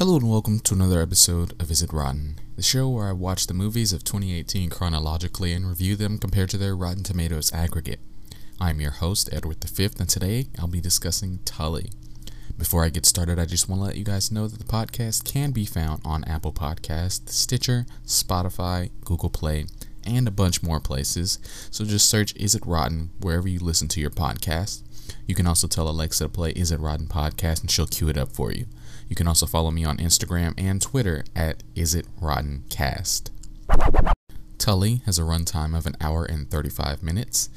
Hello and welcome to another episode of Is It Rotten, the show where I watch the movies of 2018 chronologically and review them compared to their Rotten Tomatoes aggregate. I'm your host, Edward V, and today I'll be discussing Tully. Before I get started, I just want to let you guys know that the podcast can be found on Apple Podcast, Stitcher, Spotify, Google Play, and a bunch more places. So just search Is It Rotten wherever you listen to your podcast. You can also tell Alexa to play Is It Rotten podcast and she'll cue it up for you. You can also follow me on Instagram and Twitter at Is It Rotten Cast. Tully has a runtime of an hour and 35 minutes.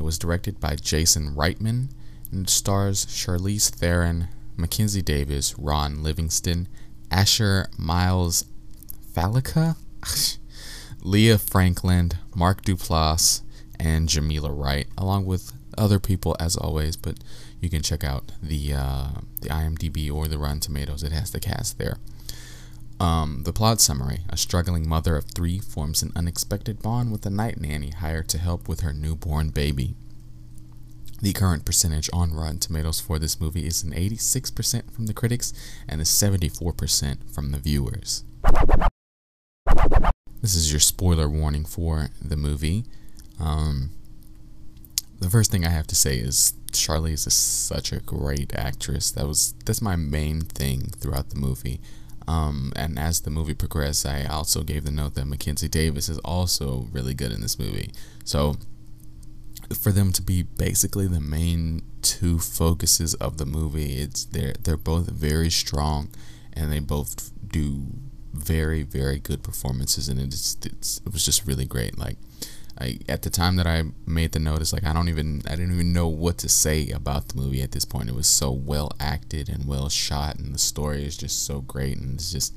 It was directed by Jason Reitman and stars Charlize Theron, Mackenzie Davis, Ron Livingston, Asher Miles Fallica, Lia Frankland, Mark Duplass, and Gameela Wright, along with other people as always, but you can check out the uh, the IMDb or the Rotten Tomatoes. It has the cast there. Um, the plot summary: A struggling mother of three forms an unexpected bond with a night nanny hired to help with her newborn baby. The current percentage on Rotten Tomatoes for this movie is an 86% from the critics and a 74% from the viewers. This is your spoiler warning for the movie. Um, the first thing I have to say is Charlize is such a great actress. That was that's my main thing throughout the movie. Um, and as the movie progressed, I also gave the note that Mackenzie Davis is also really good in this movie. So for them to be basically the main two focuses of the movie, it's they're they're both very strong, and they both do very very good performances, and it's, it's it was just really great. Like I, at the time that I made the notice, like I don't even I didn't even know what to say about the movie at this point. It was so well acted and well shot, and the story is just so great, and it's just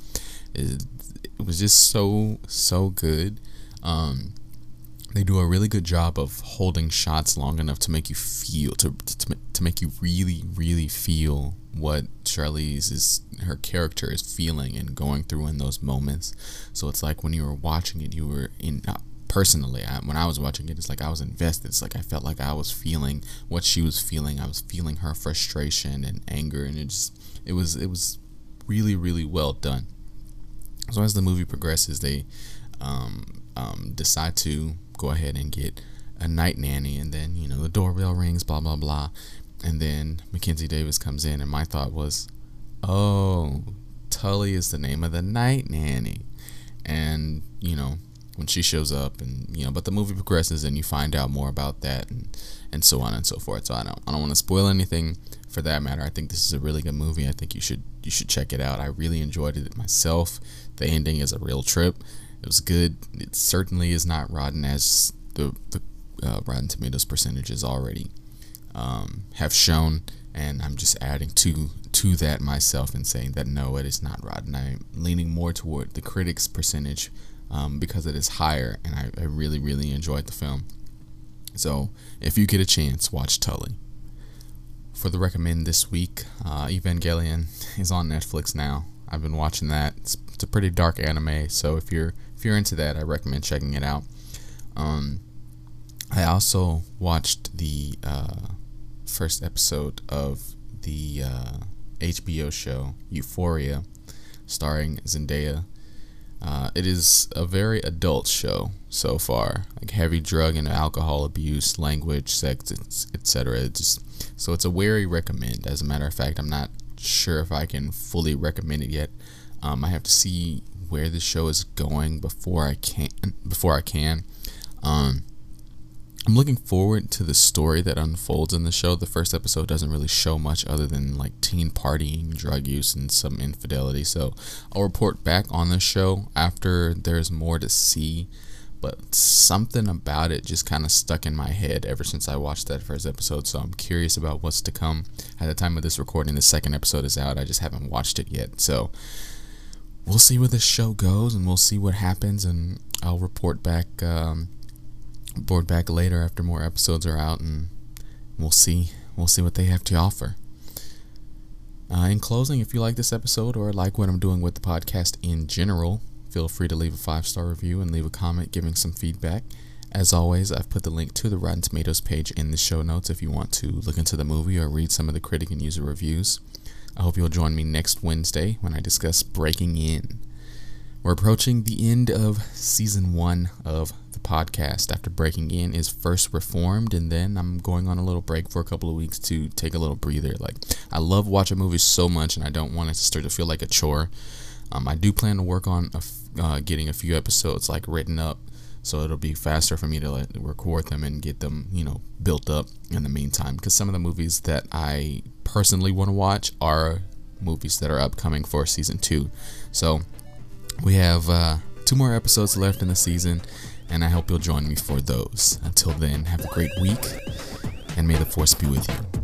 it, it was just so so good. Um, they do a really good job of holding shots long enough to make you feel to to, to make you really really feel what Charlize is her character is feeling and going through in those moments. So it's like when you were watching it, you were in personally I, when i was watching it it's like i was invested. It's like i felt like i was feeling what she was feeling. I was feeling her frustration and anger and it just it was it was really really well done. So as the movie progresses they um, um, decide to go ahead and get a night nanny and then you know the doorbell rings blah blah blah and then mackenzie davis comes in and my thought was oh tully is the name of the night nanny. And you know when she shows up and you know but the movie progresses and you find out more about that and and so on and so forth. So i don't i don't want to spoil anything for that matter. I think this is a really good movie. I think you should you should check it out. I really enjoyed it myself. The ending is a real trip. It was good. It certainly is not rotten as the the uh, rotten tomatoes percentages already um, have shown. And i'm just adding to to that myself and saying that no it is not rotten. I'm leaning more toward the critics percentage um, because it is higher, and I, I really, really enjoyed the film. So, if you get a chance, watch Tully. For the recommend this week, uh, Evangelion is on Netflix now. I've been watching that. It's, it's, a pretty dark anime, so if you're if you're into that, I recommend checking it out. Um, I also watched the uh, first episode of the uh, HBO show Euphoria, starring Zendaya uh, it is a very adult show so far, like heavy drug and alcohol abuse, language, sex, etc. So it's a wary recommend. As a matter of fact, I'm not sure if I can fully recommend it yet. Um, I have to see where the show is going before I can before I can. Um, I'm looking forward to the story that unfolds in the show. The first episode doesn't really show much other than like teen partying, drug use, and some infidelity. So I'll report back on the show after there's more to see. But something about it just kind of stuck in my head ever since I watched that first episode. So I'm curious about what's to come. At the time of this recording, the second episode is out. I just haven't watched it yet. So we'll see where this show goes and we'll see what happens. And I'll report back. Um, board back later after more episodes are out and we'll see. We'll see what they have to offer. Uh, in closing, if you like this episode or like what I'm doing with the podcast in general, feel free to leave a five star review and leave a comment giving some feedback. As always, I've put the link to the Rotten Tomatoes page in the show notes if you want to look into the movie or read some of the critic and user reviews. I hope you'll join me next Wednesday when I discuss Breaking In. We're approaching the end of season one of the podcast after Breaking In is first reformed, and then I'm going on a little break for a couple of weeks to take a little breather. Like, I love watching movies so much, and I don't want it to start to feel like a chore. Um, I do plan to work on a f- uh, getting a few episodes like written up so it'll be faster for me to like, record them and get them you know built up in the meantime because some of the movies that i personally want to watch are movies that are upcoming for season two so we have uh, two more episodes left in the season and i hope you'll join me for those. Until then have a great week and may the force be with you